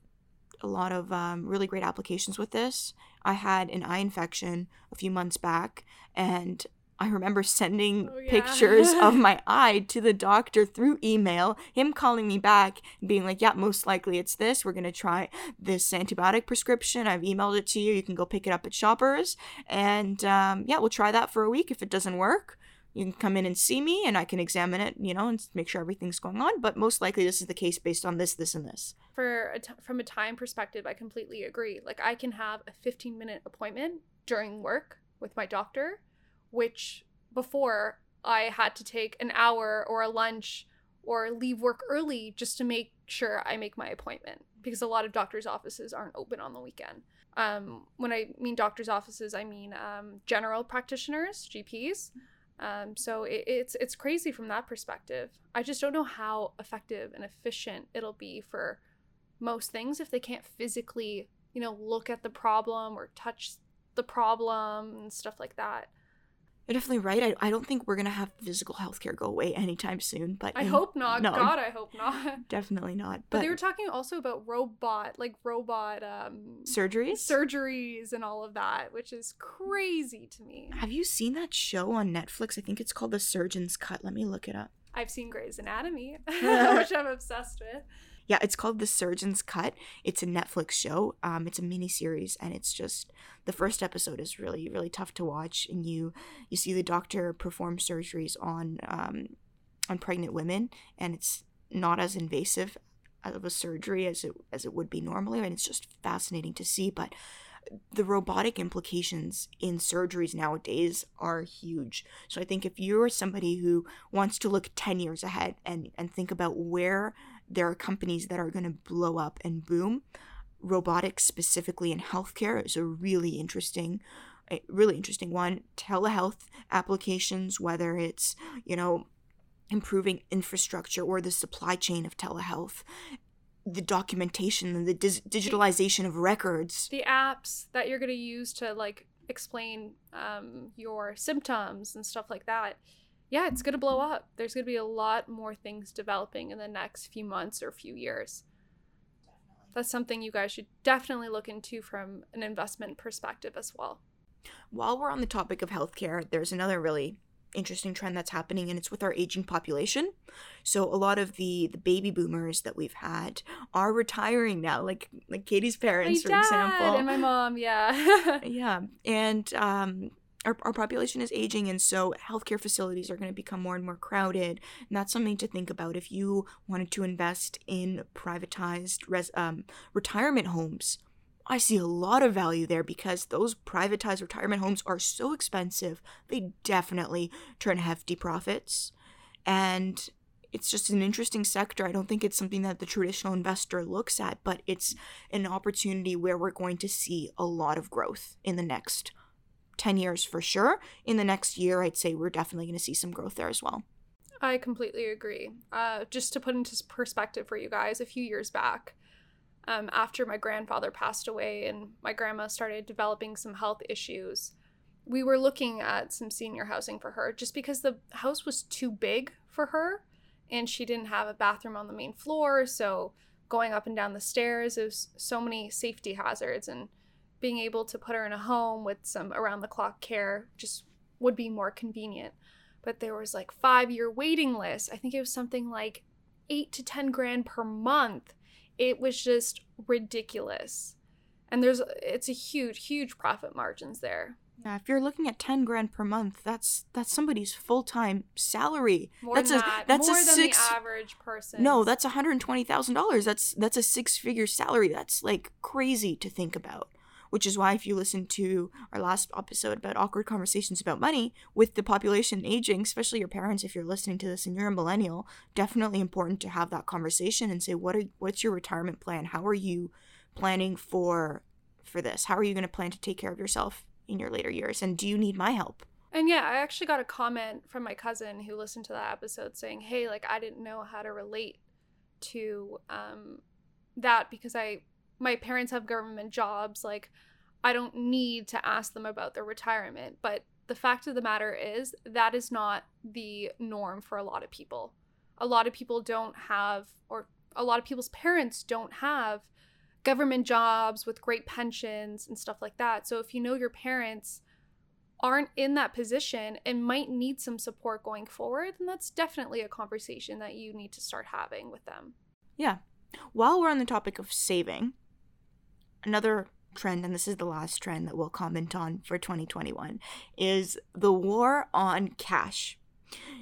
a lot of um, really great applications with this. I had an eye infection a few months back, and I remember sending oh, yeah. pictures of my eye to the doctor through email, him calling me back, being like, Yeah, most likely it's this. We're going to try this antibiotic prescription. I've emailed it to you. You can go pick it up at Shoppers. And um, yeah, we'll try that for a week. If it doesn't work, you can come in and see me and I can examine it, you know, and make sure everything's going on. But most likely this is the case based on this, this, and this. For a t- from a time perspective, I completely agree. Like I can have a 15 minute appointment during work with my doctor, which before I had to take an hour or a lunch or leave work early just to make sure I make my appointment because a lot of doctors' offices aren't open on the weekend. Um, when I mean doctors' offices, I mean um, general practitioners, GPs. Um, so it, it's it's crazy from that perspective. I just don't know how effective and efficient it'll be for most things if they can't physically, you know, look at the problem or touch the problem and stuff like that. You're definitely right. I, I don't think we're gonna have physical healthcare go away anytime soon. But I hope not. No, God, I hope not. Definitely not. But, but, they were talking also about robot, like robot um, surgeries, surgeries, and all of that, which is crazy to me. Have you seen that show on Netflix? I think it's called The Surgeon's Cut. Let me look it up. I've seen Grey's Anatomy, which I'm obsessed with yeah, it's called The Surgeon's Cut. It's a Netflix show. Um, it's a mini series, and it's just the first episode is really really tough to watch, and you you see the doctor perform surgeries on um, on pregnant women, and it's not as invasive of a surgery as it as it would be normally, and it's just fascinating to see. But the robotic implications in surgeries nowadays are huge. So I think if you're somebody who wants to look 10 years ahead and, and think about where there are companies that are going to blow up and boom, robotics specifically in healthcare is a really interesting really interesting one. Telehealth applications whether it's you know improving infrastructure or the supply chain of telehealth the documentation and the dis- digitalization of records. The apps that you're going to use to like explain um, your symptoms and stuff like that yeah it's going to blow up. There's going to be a lot more things developing in the next few months or few years. Definitely. that's something you guys should definitely look into from an investment perspective as well. While we're on the topic of healthcare there's another really interesting trend that's happening and it's with our aging population. So a lot of the the baby boomers that we've had are retiring now like like katie's parents my for example. and my mom yeah. Yeah and um our, our population is aging and so healthcare facilities are going to become more and more crowded and that's something to think about if you wanted to invest in privatized res, um, retirement homes I see a lot of value there because those privatized retirement homes are so expensive. They definitely turn hefty profits. And it's just an interesting sector. I don't think it's something that the traditional investor looks at, but it's an opportunity where we're going to see a lot of growth in the next 10 years for sure. In the next year, I'd say we're definitely going to see some growth there as well. I completely agree. Uh, just to put into perspective for you guys, a few years back, um, after my grandfather passed away and my grandma started developing some health issues, we were looking at some senior housing for her just because the house was too big for her and she didn't have a bathroom on the main floor. So going up and down the stairs, there's so many safety hazards and being able to put her in a home with some around the clock care just would be more convenient. But there was like five year waiting list. I think it was something like eight to 10 grand per month it was just ridiculous. And there's it's a huge, huge profit margins there. Yeah, if you're looking at ten grand per month, that's that's somebody's full time salary. More that's than a that. that's More a than six. the average person. No, that's one hundred twenty thousand dollars. That's that's a six figure salary. That's like crazy to think about. Which is why, if you listen to our last episode about awkward conversations about money, with the population aging, especially your parents, if you're listening to this and you're a millennial, definitely important to have that conversation and say, what are what's your retirement plan? How are you planning for for this? How are you going to plan to take care of yourself in your later years? And do you need my help? And yeah, I actually got a comment from my cousin who listened to that episode saying, "Hey, like I didn't know how to relate to um that because I my parents have government jobs, like I don't need to ask them about their retirement, but the fact of the matter is that is not the norm for a lot of people. A lot of people don't have or a lot of people's parents don't have government jobs with great pensions and stuff like that. So if you know your parents aren't in that position and might need some support going forward, then that's definitely a conversation that you need to start having with them. Yeah. While we're on the topic of saving, another trend, and this is the last trend that we'll comment on for 2021, is the war on cash.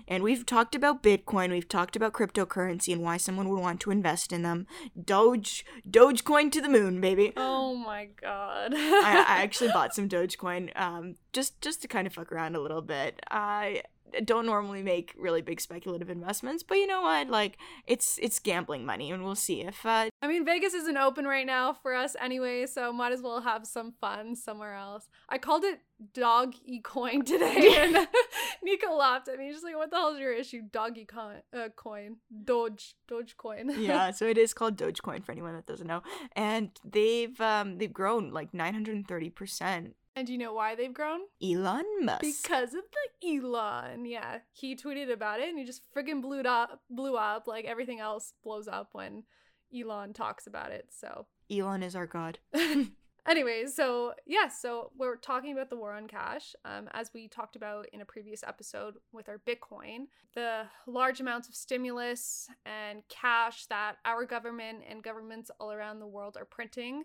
And we've talked about Bitcoin, we've talked about cryptocurrency and why someone would want to invest in them. Doge, Dogecoin to the moon, baby. Oh my god! I, I actually bought some Dogecoin, um, just just to kind of fuck around a little bit. I don't normally make really big speculative investments, but you know what? Like it's it's gambling money, and we'll see if. Uh, I mean, Vegas isn't open right now for us anyway, so might as well have some fun somewhere else. I called it dog e coin today, and Nico laughed at me. She's like, "What the hell is your issue? Doggy coin, uh, coin, Doge, Doge coin." yeah, so it is called Dogecoin for anyone that doesn't know, and they've um they've grown like nine hundred and thirty percent and do you know why they've grown? Elon Musk. Because of the Elon. Yeah. He tweeted about it and he just friggin' blew it up blew up like everything else blows up when Elon talks about it. So Elon is our god. Anyways, so yes, yeah, so we're talking about the war on cash. Um, as we talked about in a previous episode with our Bitcoin, the large amounts of stimulus and cash that our government and governments all around the world are printing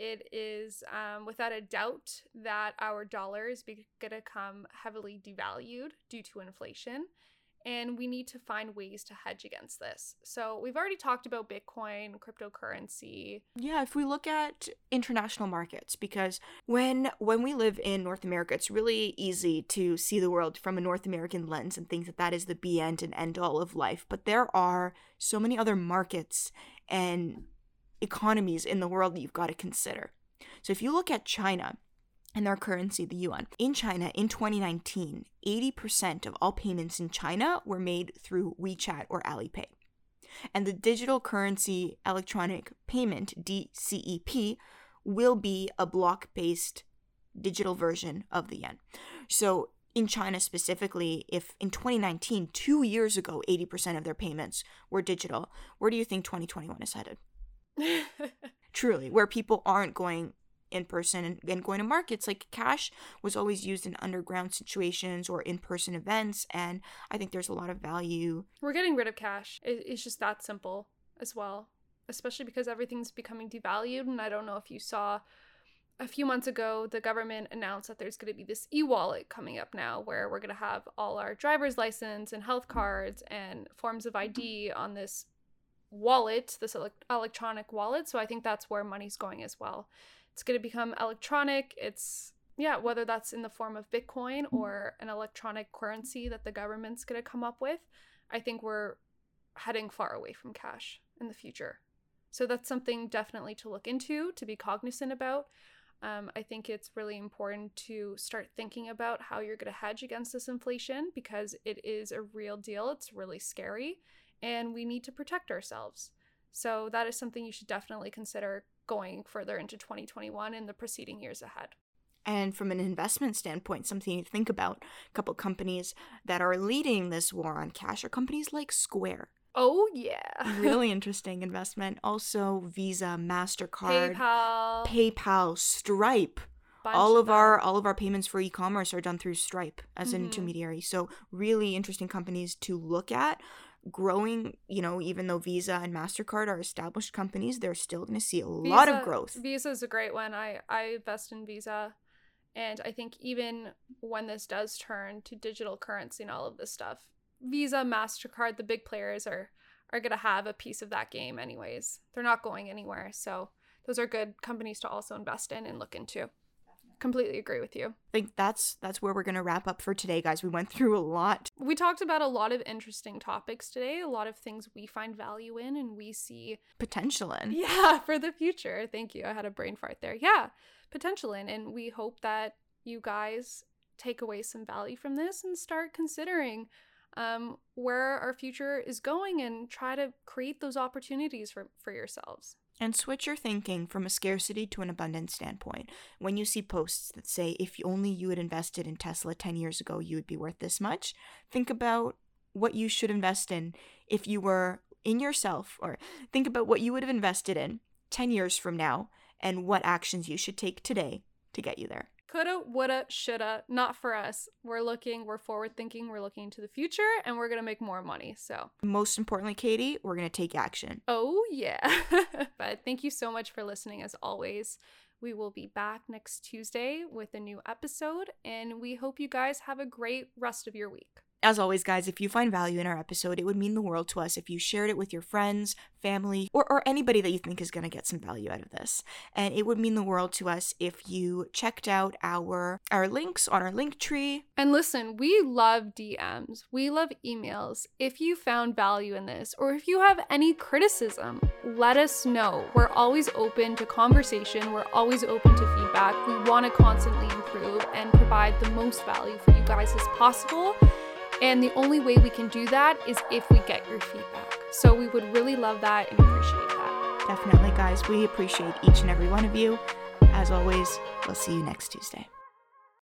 it is um, without a doubt that our dollar is going to come heavily devalued due to inflation. and we need to find ways to hedge against this. So, we've already talked about Bitcoin, cryptocurrency. Yeah, if we look at international markets because when when we live in North America, it's really easy to see the world from a North American lens and think that that is the be end and end all of life, but there are so many other markets and economies in the world that you've got to consider. So, if you look at China, and their currency, the yuan. In China, in 2019, 80% of all payments in China were made through WeChat or Alipay. And the digital currency electronic payment, DCEP, will be a block based digital version of the yen. So, in China specifically, if in 2019, two years ago, 80% of their payments were digital, where do you think 2021 is headed? Truly, where people aren't going in person and, and going to markets. Like cash was always used in underground situations or in person events. And I think there's a lot of value. We're getting rid of cash. It, it's just that simple as well, especially because everything's becoming devalued. And I don't know if you saw a few months ago, the government announced that there's going to be this e wallet coming up now where we're going to have all our driver's license and health mm-hmm. cards and forms of mm-hmm. ID on this wallet, this electronic wallet. So I think that's where money's going as well it's going to become electronic. It's yeah, whether that's in the form of Bitcoin or an electronic currency that the government's going to come up with, I think we're heading far away from cash in the future. So that's something definitely to look into, to be cognizant about. Um, I think it's really important to start thinking about how you're going to hedge against this inflation because it is a real deal. It's really scary, and we need to protect ourselves. So that is something you should definitely consider going further into 2021 and the preceding years ahead. And from an investment standpoint, something to think about a couple companies that are leading this war on cash are companies like Square. Oh, yeah. really interesting investment. Also, Visa, MasterCard, PayPal, PayPal, Stripe. bunch all of them. our all of our payments for e-commerce are done through Stripe as an Mhm. intermediary. So really interesting companies to look at. Growing, you know, even though Visa and Mastercard are established companies, they're still going to see a lot of growth. Visa is a great one. I I invest in Visa, and I think even when this does turn to digital currency and all of this stuff, Visa, Mastercard, the big players are are gonna have a piece of that game anyways. They're not going anywhere, so those are good companies to also invest in and look into. Completely agree with you. I think that's that's where we're going to wrap up for today, guys. We went through a lot. We talked about a lot of interesting topics today, a lot of things we find value in and we see Potential in. Yeah, for the future. Thank you. I had a brain fart there. Yeah, potential in. And we hope that you guys take away some value from this and start considering um, where our future is going and try to create those opportunities for, for yourselves. And switch your thinking from a scarcity to an abundance standpoint. When you see posts that say, if only you had invested in Tesla 10 years ago, you would be worth this much, think about what you should invest in if you were in yourself, or think about what you would have invested in 10 years from now and what actions you should take today to get you there. Coulda, woulda, shoulda, not for us. We're looking, we're forward thinking, we're looking into the future, and we're going to make more money. So, Most importantly, Katie, we're going to take action. oh yeah. but thank you so much for listening as always. We will be back next Tuesday with a new episode, and we hope you guys have a great rest of your week. As always, guys, if you find value in our episode, it would mean the world to us if you shared it with your friends, family, or, or anybody that you think is going to get some value out of this. And it would mean the world to us if you checked out our our links on our link tree. And listen, we love DMs, we love emails. If you found value in this, or if you have any criticism, let us know. We're always open to conversation, we're always open to feedback. We want to constantly improve and provide the most value for you guys as possible. And the only way we can do that is if we get your feedback. So we would really love that and appreciate that. Definitely, guys, we appreciate each and every one of you. As always, we'll see you next Tuesday.